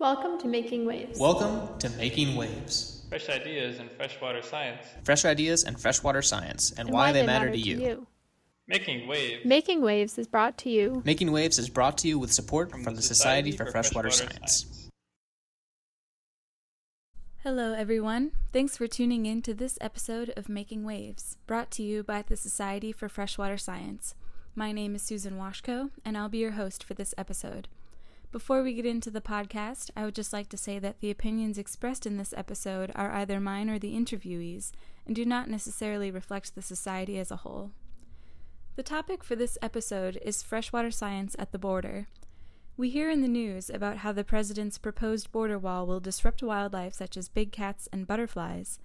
Welcome to Making Waves. Welcome to Making Waves. Fresh ideas and freshwater science. Fresh ideas and freshwater science and, why, they, matter, to you. Making Waves. Making Waves is brought to you. Making Waves is brought to you with support from, the Society, for, Freshwater, Science. Hello, everyone. Thanks for tuning in to this episode of Making Waves, brought to you by the Society for Freshwater Science. My name is Susan Washko, and I'll be your host for this episode. Before we get into the podcast, I would just like to say that the opinions expressed in this episode are either mine or the interviewees, and do not necessarily reflect the society as a whole. The topic for this episode is freshwater science at the border. We hear in the news about how the president's proposed border wall will disrupt wildlife such as big cats and butterflies,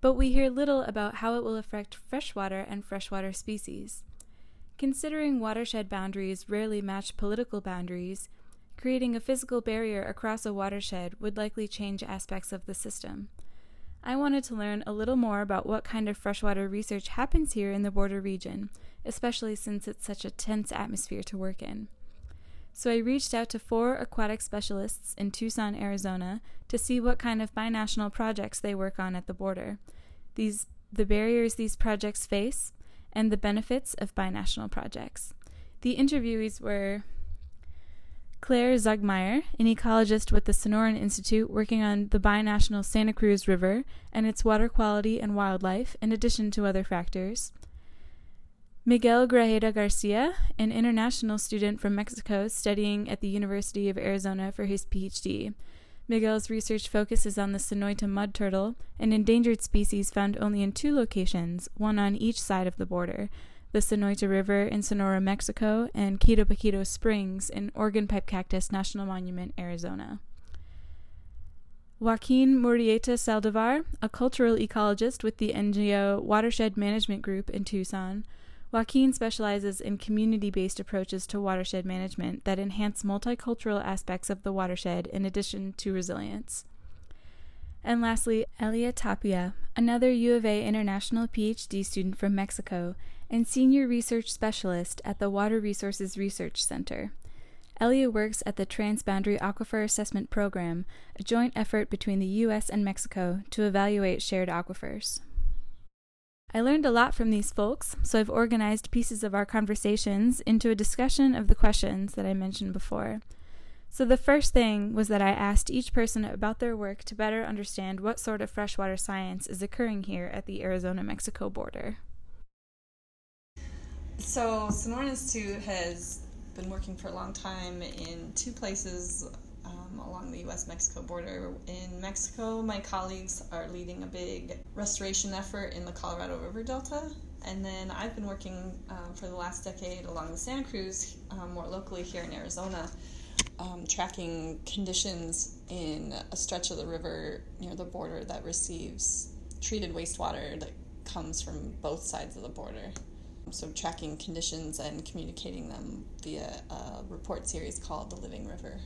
but we hear little about how it will affect freshwater and freshwater species. Considering watershed boundaries rarely match political boundaries, creating a physical barrier across a watershed would likely change aspects of the system. I wanted to learn a little more about what kind of freshwater research happens here in the border region especially since it's such a tense atmosphere to work in. So I reached out to four aquatic specialists in Tucson, Arizona to see what kind of binational projects they work on at the border, these the barriers these projects face, and the benefits of binational projects. The interviewees were Claire Zugmeyer, an ecologist with the Sonoran Institute working on the binational Santa Cruz River and its water quality and wildlife, in addition to other factors. Miguel Grajeda Garcia, an international student from Mexico studying at the University of Arizona for his PhD. Miguel's research focuses on the Sonoyta mud turtle, an endangered species found only in two locations, one on each side of the border the Sonoyta River in Sonora, Mexico, and Quitobaquito Springs in Organ Pipe Cactus National Monument, Arizona. Joaquin Murrieta Saldivar, a cultural ecologist with the NGO Watershed Management Group in Tucson, Joaquin specializes in community based approaches to watershed management that enhance multicultural aspects of the watershed in addition to resilience. And lastly, Elia Tapia, another U of A international PhD student from Mexico and senior research specialist at the Water Resources Research Center. Elia works at the Transboundary Aquifer Assessment Program, a joint effort between the U.S. and Mexico to evaluate shared aquifers. I learned a lot from these folks, so I've organized pieces of our conversations into a discussion of the questions that I mentioned before. So, the first thing was that I asked each person about their work to better understand what sort of freshwater science is occurring here at the Arizona Mexico border. So, Sonoran Institute has been working for a long time in two places um, along the US Mexico border. In Mexico, my colleagues are leading a big restoration effort in the Colorado River Delta. And then I've been working um, for the last decade along the Santa Cruz, um, more locally here in Arizona, um, tracking conditions in a stretch of the river near the border that receives treated wastewater that comes from both sides of the border. So, tracking conditions and communicating them via a report series called The Living River.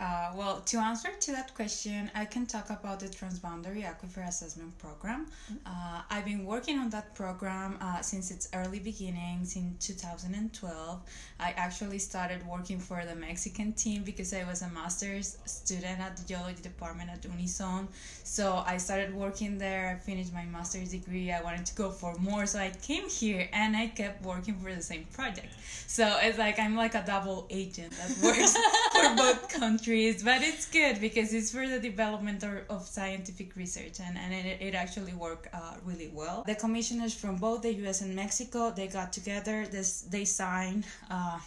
Uh, well, to answer to that question, I can talk about the Transboundary Aquifer Assessment Program. Mm-hmm. Uh, I've been working on that program uh, since its early beginnings in 2012. I actually started working for the Mexican team because I was a master's student at the geology department at Unison. So I started working there, I finished my master's degree. I wanted to go for more, so I came here and I kept working for the same project. So it's like I'm like a double agent that works for both countries countries, but it's good because it's for the development of scientific research and, and it, it actually worked uh, really well. The commissioners from both the US and Mexico, they got together, this, they signed uh,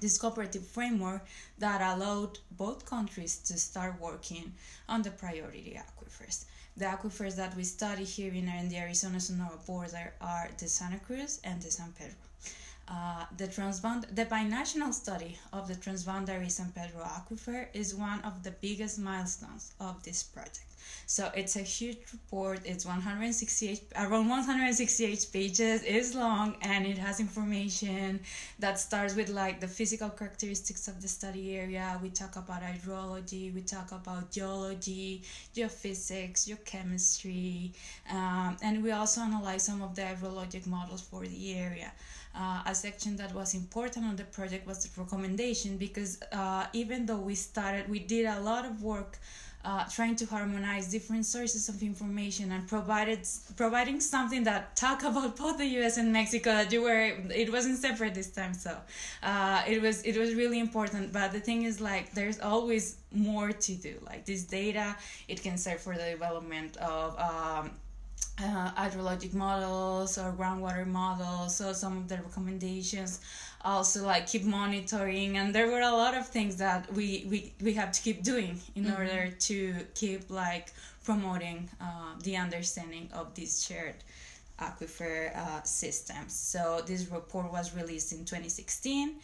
this cooperative framework that allowed both countries to start working on the priority aquifers. The aquifers that we study here in, in the Arizona Sonora border are the Santa Cruz and the San Pedro. Uh, the transbound the binational study of the transboundary San Pedro aquifer is one of the biggest milestones of this project. So it's a huge report. It's 168 around 168 pages. It's long and it has information that starts with like the physical characteristics of the study area. We talk about hydrology. We talk about geology, geophysics, geochemistry, um, and we also analyze some of the hydrologic models for the area. Uh, a section that was important on the project was the recommendation because uh, even though we started, we did a lot of work uh, trying to harmonize different sources of information and provided providing something that talk about both the U.S. and Mexico that you were it wasn't separate this time so uh, it was it was really important but the thing is like there's always more to do like this data it can serve for the development of um, uh, hydrologic models or groundwater models. So some of the recommendations also like keep monitoring. And there were a lot of things that we we, we have to keep doing in mm-hmm. order to keep like promoting uh, the understanding of these shared aquifer uh, systems. So this report was released in 2016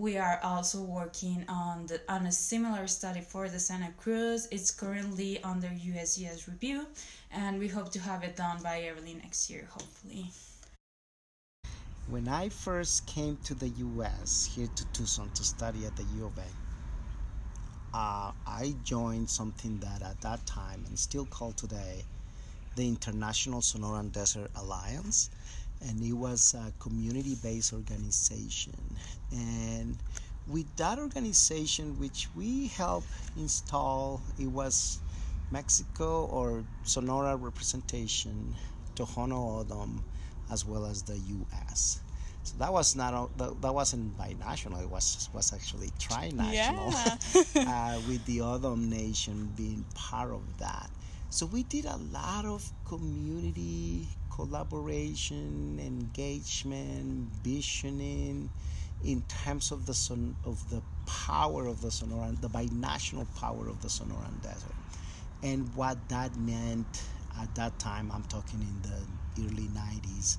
we are also working on the on a similar study for the Santa Cruz. It's currently under USGS review, and we hope to have it done by early next year, hopefully. When I first came to the US, here to Tucson, to study at the U of A, uh, I joined something that at that time, and still called today, the International Sonoran Desert Alliance. And it was a community based organization. And with that organization, which we helped install, it was Mexico or Sonora representation, Tohono O'odham, as well as the U.S. So that was not that, that wasn't binational. It was was actually trinational, yeah. uh, with the O'odham nation being part of that. So we did a lot of community collaboration, engagement, visioning, in terms of the son, of the power of the Sonoran, the binational power of the Sonoran Desert, and what that meant at that time. I'm talking in the early 90s,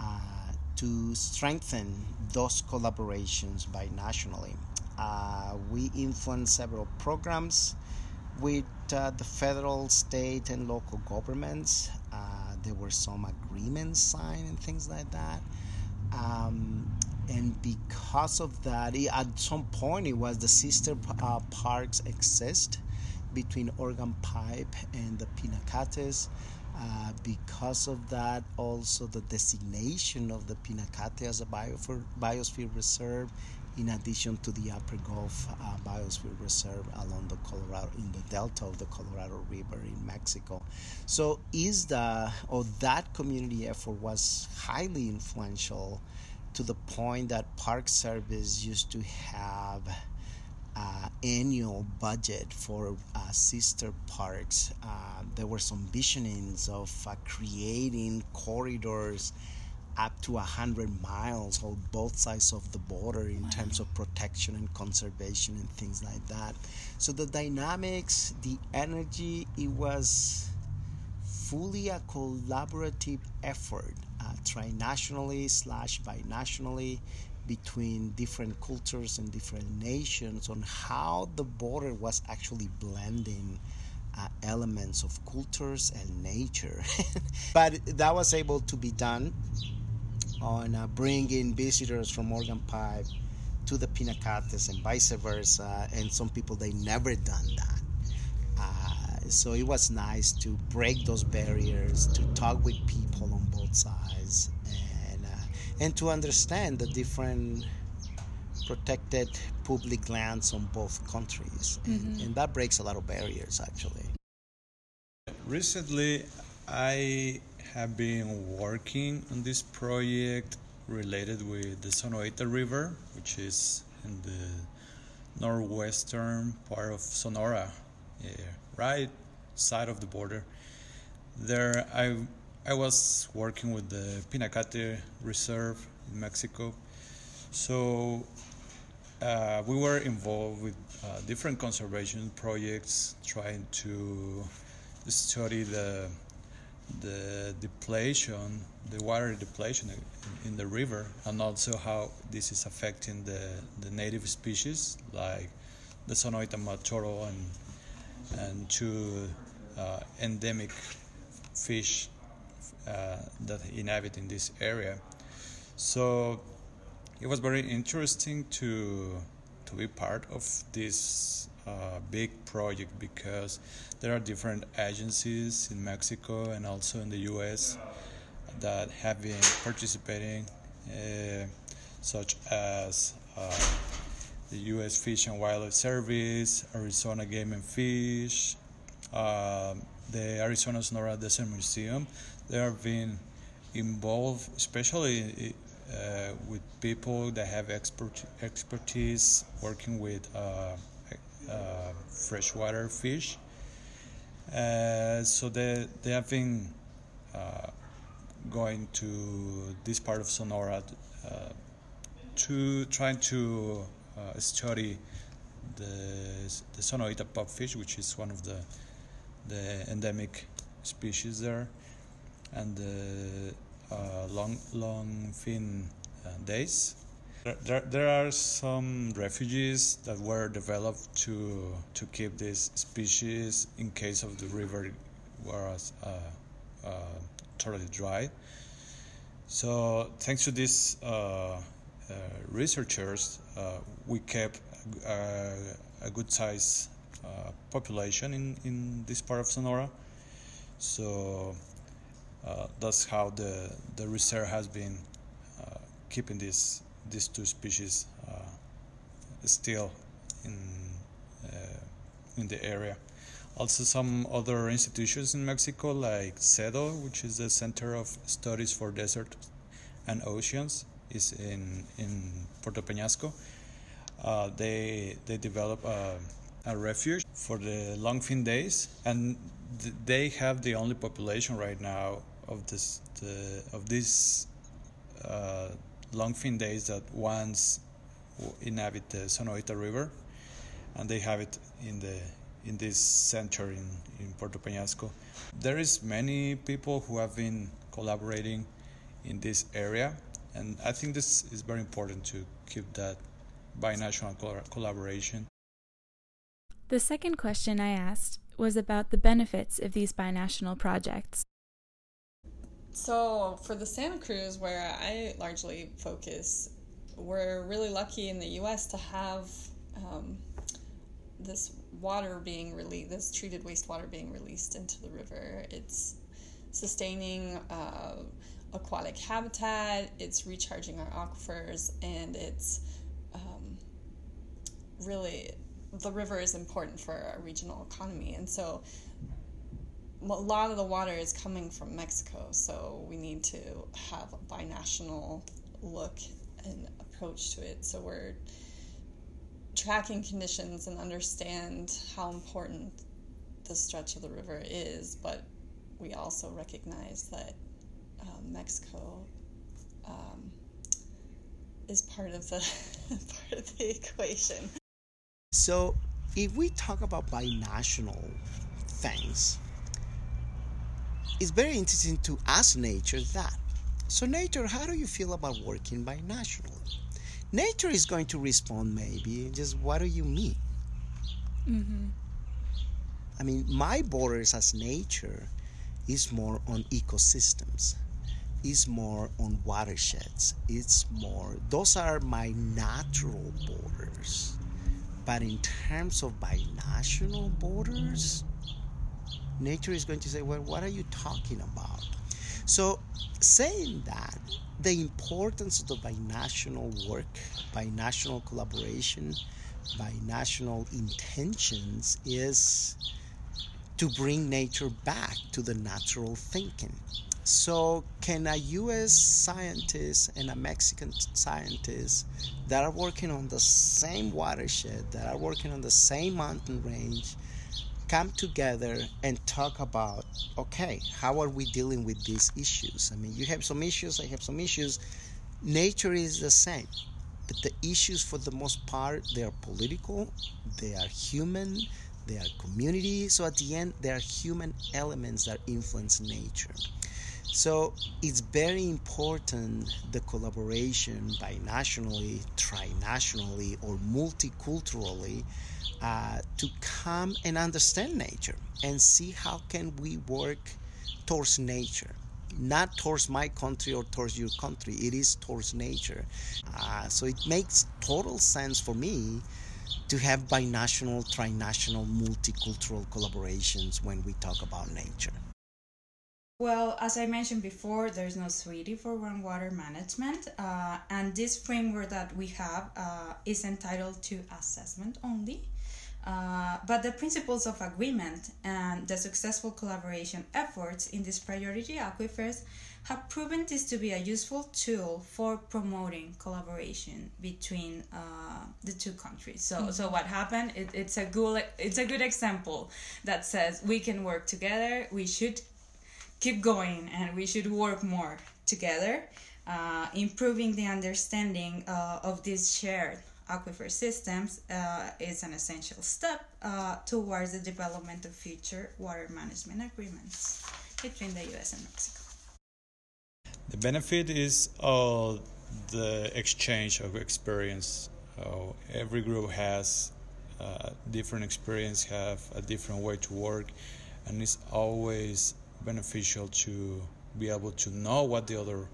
uh, to strengthen those collaborations binationally. Uh, we influenced several programs with uh, the federal, state, and local governments. Uh, there were some agreements signed and things like that. Um, and because of that, it, at some point, it was the sister uh, parks exist between Organ Pipe and the Pinacates. Uh, because of that, also the designation of the Pinacate as a biosphere, biosphere reserve, in addition to the Upper Gulf uh, Biosphere Reserve along the Colorado, in the delta of the Colorado River in Mexico. So, is the or that community effort was highly influential to the point that Park Service used to have uh, annual budget for uh, sister parks. Uh, there were some visionings of uh, creating corridors up to 100 miles on both sides of the border in wow. terms of protection and conservation and things like that. So the dynamics, the energy, it was fully a collaborative effort, uh, trinationally slash binationally between different cultures and different nations on how the border was actually blending uh, elements of cultures and nature. but that was able to be done on uh, bringing visitors from Organ Pipe to the Pinacates and vice versa. And some people, they never done that. Uh, so it was nice to break those barriers, to talk with people on both sides, and to understand the different protected public lands on both countries. And, mm-hmm. and that breaks a lot of barriers, actually. Recently, I have been working on this project related with the Sonoita River, which is in the northwestern part of Sonora, yeah, right side of the border. There, I I was working with the Pinacate Reserve in Mexico. So uh, we were involved with uh, different conservation projects trying to study the the depletion, the water depletion in the river, and also how this is affecting the, the native species like the Sonoita matoro and and two uh, endemic fish uh, that inhabit in this area. So it was very interesting to to be part of this uh, big project because there are different agencies in Mexico and also in the U.S. that have been participating. Uh, such as uh, the U.S. Fish and Wildlife Service, Arizona Game and Fish, uh, the Arizona Sonora Desert Museum. They have been involved, especially uh, with people that have expert, expertise working with uh, freshwater fish. Uh, so they, they have been uh, going to this part of Sonora uh, to trying to study the, the Sonoita pupfish, which is one of the, the endemic species there, and the uh, long long fin uh, dace. There, there are some refuges that were developed to to keep this species in case of the river was uh, uh, totally dry. So thanks to these uh, uh, researchers, we kept a, a good size population in, in this part of Sonora. So uh, that's how the the reserve has been uh, keeping these these two species uh, still in in the area. Also, some other institutions in Mexico, like CEDO, which is the Center of Studies for Deserts and Oceans, is in in Puerto Peñasco. Uh, they they develop a, a, refuge for the longfin dace, and th- they have the only population right now of this the, of these uh, longfin dace that once inhabit the Sonoita River, and they have it in the in this center in, in Puerto Peñasco. There is many people who have been collaborating in this area, and I think this is very important to keep that binational collaboration. The second question I asked was about the benefits of these binational projects. So, for the Santa Cruz, where I largely focus, we're really lucky in the US to have um, this water being released, this treated wastewater being released into the river. It's sustaining uh, aquatic habitat, it's recharging our aquifers, and it's um, really the river is important for our regional economy. And so, a lot of the water is coming from Mexico, so we need to have a binational look and approach to it. So we're tracking conditions and understand how important the stretch of the river is, but we also recognize that um, Mexico um, is part of the part of the equation. So, if we talk about binational things, it's very interesting to ask nature that. So, nature, how do you feel about working binationally? Nature is going to respond, maybe, just what do you mean? Mm-hmm. I mean, my borders as nature is more on ecosystems, is more on watersheds, it's more, those are my natural borders. But in terms of binational borders, nature is going to say, Well, what are you talking about? So, saying that, the importance of the binational work, binational collaboration, binational intentions is to bring nature back to the natural thinking. So, can a US scientist and a Mexican scientist that are working on the same watershed, that are working on the same mountain range, come together and talk about okay how are we dealing with these issues? I mean you have some issues i have some issues. Nature is the same but the issues for the most part they are political they are human they are community. So at the end there are human elements that influence nature. So it's very important the collaboration binationally trinationally or multiculturally uh, to come and understand nature and see how can we work towards nature. Not towards my country or towards your country. It is towards nature. Uh, so it makes total sense for me to have binational trinational multicultural collaborations when we talk about nature. Well, as I mentioned before, there's no treaty for groundwater management, uh, and this framework that we have uh, is entitled to assessment only. Uh, but the principles of agreement and the successful collaboration efforts in these priority aquifers have proven this to be a useful tool for promoting collaboration between uh, the two countries. So, mm-hmm. so what happened? It, it's a good it's a good example that says we can work together. We should keep going and we should work more together, uh, improving the understanding uh, of this shared aquifer systems uh, is an essential step uh, towards the development of future water management agreements between the US and Mexico. The benefit is uh, the exchange of experience. Uh, every group has a different experience, have a different way to work, and it's always beneficial to be able to know what the other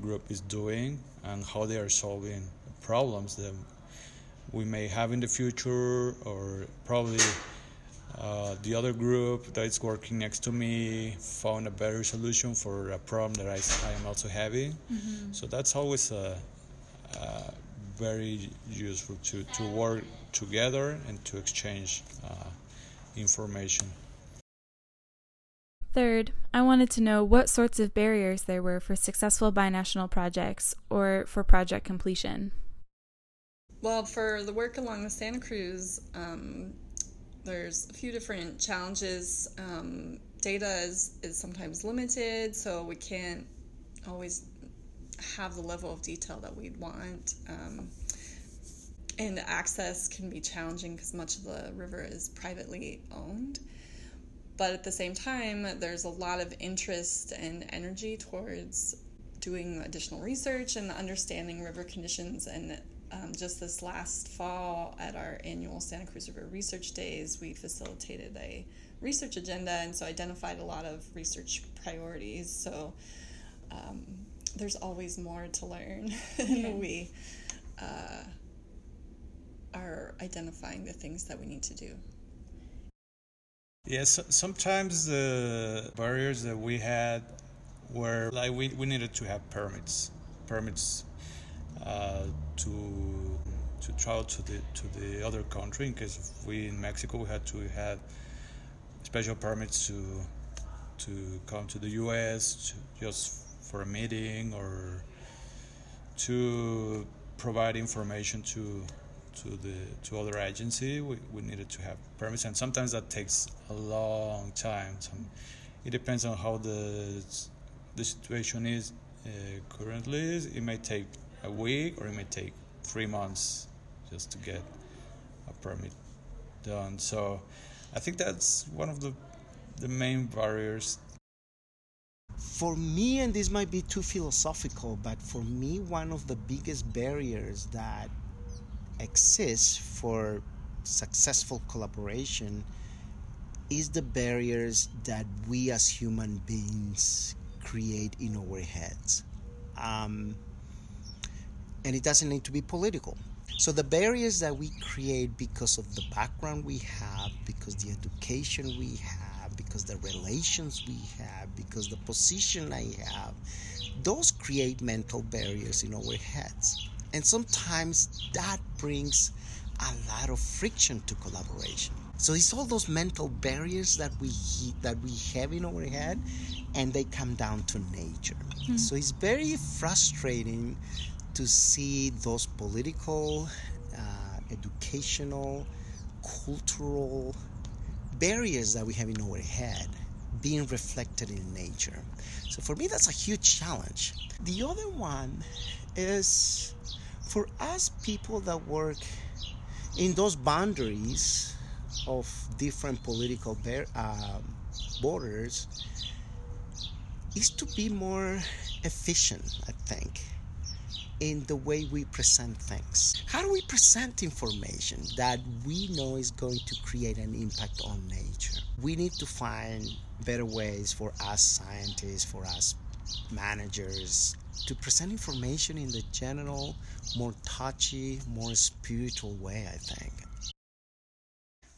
group is doing and how they are solving problems that we may have in the future or probably uh, the other group that is working next to me found a better solution for a problem that I, I am also having. Mm-hmm. So that's always a, a very useful to, to work together and to exchange uh, information. Third, I wanted to know what sorts of barriers there were for successful binational projects or for project completion. Well, for the work along the Santa Cruz, um, there's a few different challenges. Um, data is, is sometimes limited, so we can't always have the level of detail that we'd want. Um, and access can be challenging because much of the river is privately owned. But at the same time, there's a lot of interest and energy towards doing additional research and understanding river conditions. And um, just this last fall at our annual Santa Cruz River Research Days, we facilitated a research agenda and so identified a lot of research priorities. So um, there's always more to learn. Yeah. we uh, are identifying the things that we need to do. Yes, sometimes the barriers that we had were like we, we needed to have permits, permits uh, to to travel to the to the other country. In case we in Mexico, we had to have special permits to to come to the U.S. To, just for a meeting or to provide information to to the to other agency, we, we needed to have permits, and sometimes that takes a long time. It depends on how the the situation is uh, currently. It may take a week, or it may take three months just to get a permit done. So, I think that's one of the the main barriers for me, and this might be too philosophical, but for me, one of the biggest barriers that exists for successful collaboration is the barriers that we as human beings create in our heads. Um, and it doesn't need to be political. So, the barriers that we create because of the background we have, because the education we have, because the relations we have, because the position I have, those create mental barriers in our heads. And sometimes that brings a lot of friction to collaboration. So it's all those mental barriers that we that we have in our head, and they come down to nature. Mm-hmm. So it's very frustrating to see those political, uh, educational, cultural barriers that we have in our head being reflected in nature. So for me, that's a huge challenge. The other one is for us people that work in those boundaries of different political bar- uh, borders is to be more efficient, I think, in the way we present things. How do we present information that we know is going to create an impact on nature? We need to find better ways for us scientists, for us managers, to present information in the general, more touchy, more spiritual way, I think.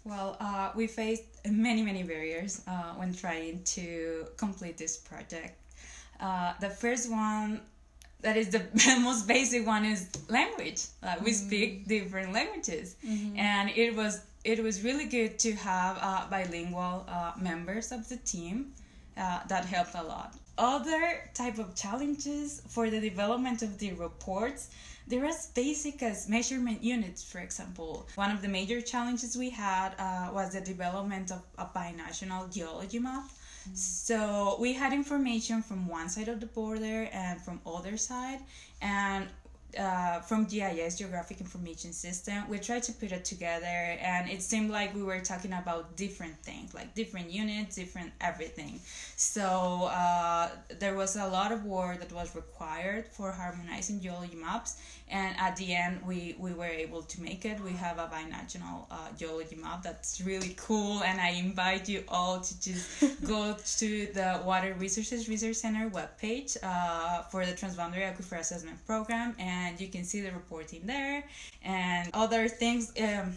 Well, uh, we faced many, many barriers uh, when trying to complete this project. Uh, the first one, that is the most basic one, is language. Uh, we mm-hmm. speak different languages, mm-hmm. and it was it was really good to have uh, bilingual uh, members of the team. that helped a lot. Other type of challenges for the development of the reports they're as basic as measurement units, for example. One of the major challenges we had uh, was the development of a binational geology map. Mm-hmm. So we had information from one side of the border and from other side, and uh, from GIS Geographic Information System. We tried to put it together, and it seemed like we were talking about different things, like different units, different everything. So uh, there was a lot of work that was required for harmonizing geology maps, and at the end, we we were able to make it. We have a binational uh, geology map that's really cool, and I invite you all to just go to the Water Resources Research Center webpage uh, for the Transboundary Aquifer Assessment Program and you can see the reporting there and other things um,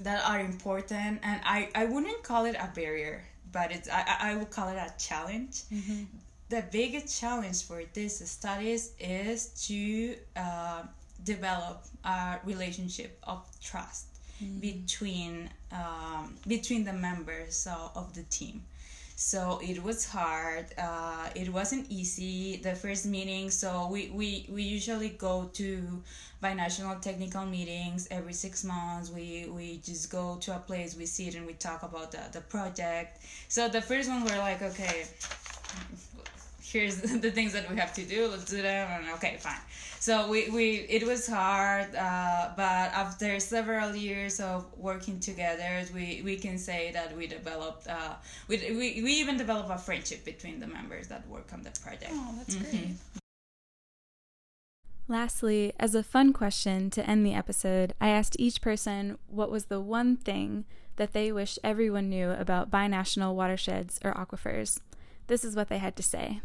that are important and I, I wouldn't call it a barrier but it's I, I would call it a challenge mm-hmm. The biggest challenge for these studies is to uh, develop a relationship of trust mm-hmm. between um, between the members of the team. So it was hard uh, it wasn't easy the first meeting so we, we, we usually go to binational technical meetings every six months. We, we just go to a place we sit and we talk about the, the project. So the first one we're like okay here's the things that we have to do. Let's do them. And okay fine. So we, we it was hard uh, but after several years of working together we, we can say that we developed uh, we, we, we even developed a friendship between the members that work on the project. Oh that's mm-hmm. great. Lastly, as a fun question to end the episode, I asked each person what was the one thing that they wish everyone knew about binational watersheds or aquifers. This is what they had to say.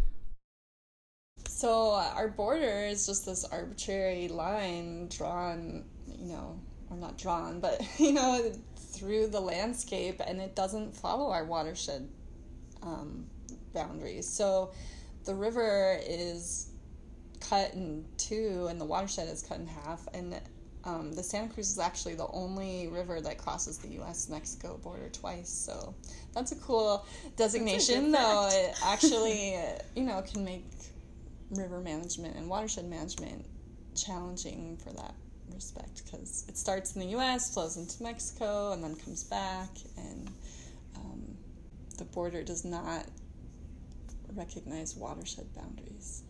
So uh, our border is just this arbitrary line drawn, you know, or not drawn, but you know, through the landscape, and it doesn't follow our watershed um, boundaries. So the river is cut in two, and the watershed is cut in half, and um, the Santa Cruz is actually the only river that crosses the U.S. Mexico border twice. So that's a cool designation, a though it actually, you know, can make river management and watershed management challenging for that respect because it starts in the US, flows into Mexico, and then comes back, and um, the border does not recognize watershed boundaries.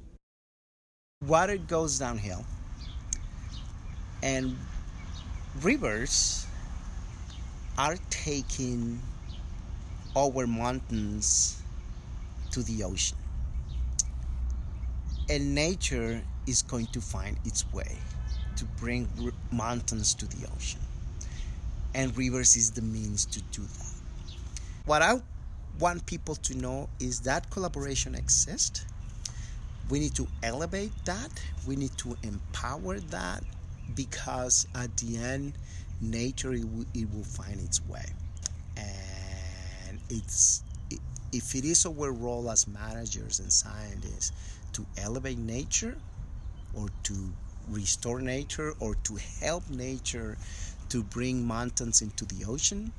Water goes downhill, and rivers are taking our mountains to the ocean. And nature is going to find its way to bring mountains to the ocean. And rivers is the means to do that. What i want people to know is that collaboration exists. We need to elevate that. We need to empower that because at the end nature it, w- it will find its way and it's if it is our role as managers and scientists to elevate nature or to restore nature or to help nature to bring mountains into the ocean,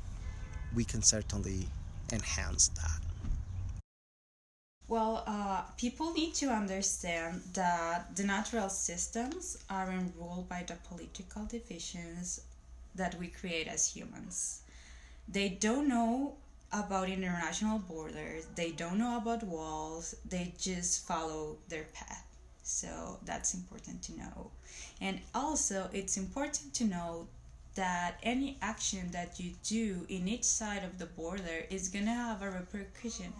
we can certainly enhance that. Well, uh, people need to understand that the natural systems are ruled by the political divisions that we create as humans. They don't know about international borders, they don't know about walls, they just follow their path. So that's important to know. And also, it's important to know that any action that you do in each side of the border is gonna have a repercussion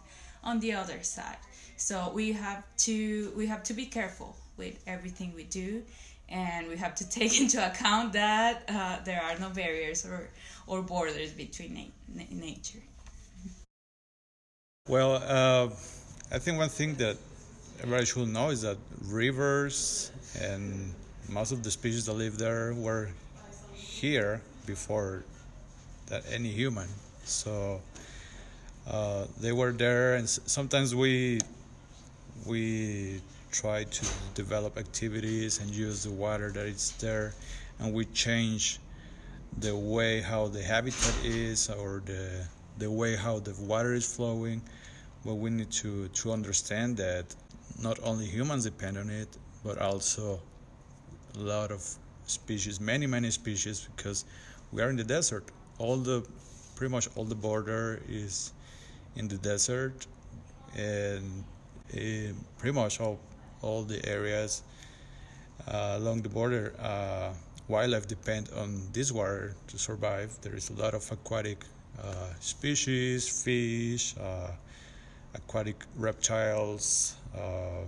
on the other side. So we have to we have to be careful with everything we do, and we have to take into account that uh, there are no barriers or or borders between na- nature. Well, uh, I think one thing that everybody should know is that rivers and most of the species that live there were here before than any human. So uh, they were there, and sometimes we we try to develop activities and use the water that is there, and we change the way how the habitat is or the the way how the water is flowing. But we need to to understand that not only humans depend on it, but also a lot of species, many many species, because we are in the desert. All the pretty much all the border is in the desert, and uh, pretty much all all the areas uh, along the border. Uh, wildlife depend on this water to survive. There is a lot of aquatic uh, species, fish, uh, aquatic reptiles, uh,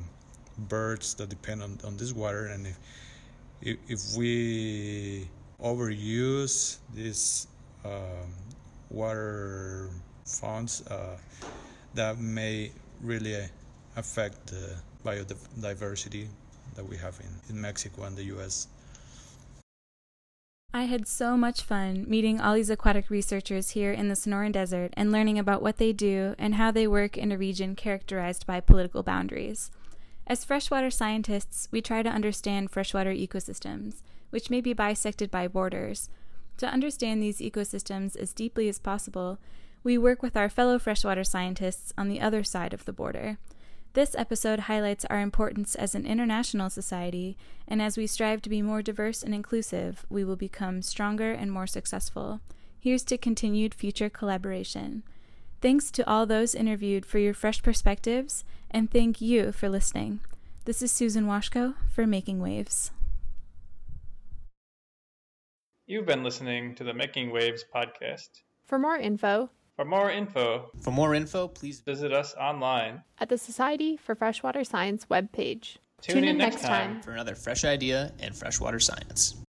birds that depend on, on this water. And if, if we overuse this water fonts, uh, that may really affect the biodiversity that we have in, in Mexico and the US. I had so much fun meeting all these aquatic researchers here in the Sonoran Desert and learning about what they do and how they work in a region characterized by political boundaries. As freshwater scientists, we try to understand freshwater ecosystems, which may be bisected by borders. To understand these ecosystems as deeply as possible, we work with our fellow freshwater scientists on the other side of the border. This episode highlights our importance as an international society, and as we strive to be more diverse and inclusive, we will become stronger and more successful. Here's to continued future collaboration. Thanks to all those interviewed for your fresh perspectives, and thank you for listening. This is Susan Washko for Making Waves. You've been listening to the Making Waves podcast. For more info, for more info, for more info, please visit us online at the Society for Freshwater Science webpage. Tune, Tune in, in next time for another fresh idea in freshwater science.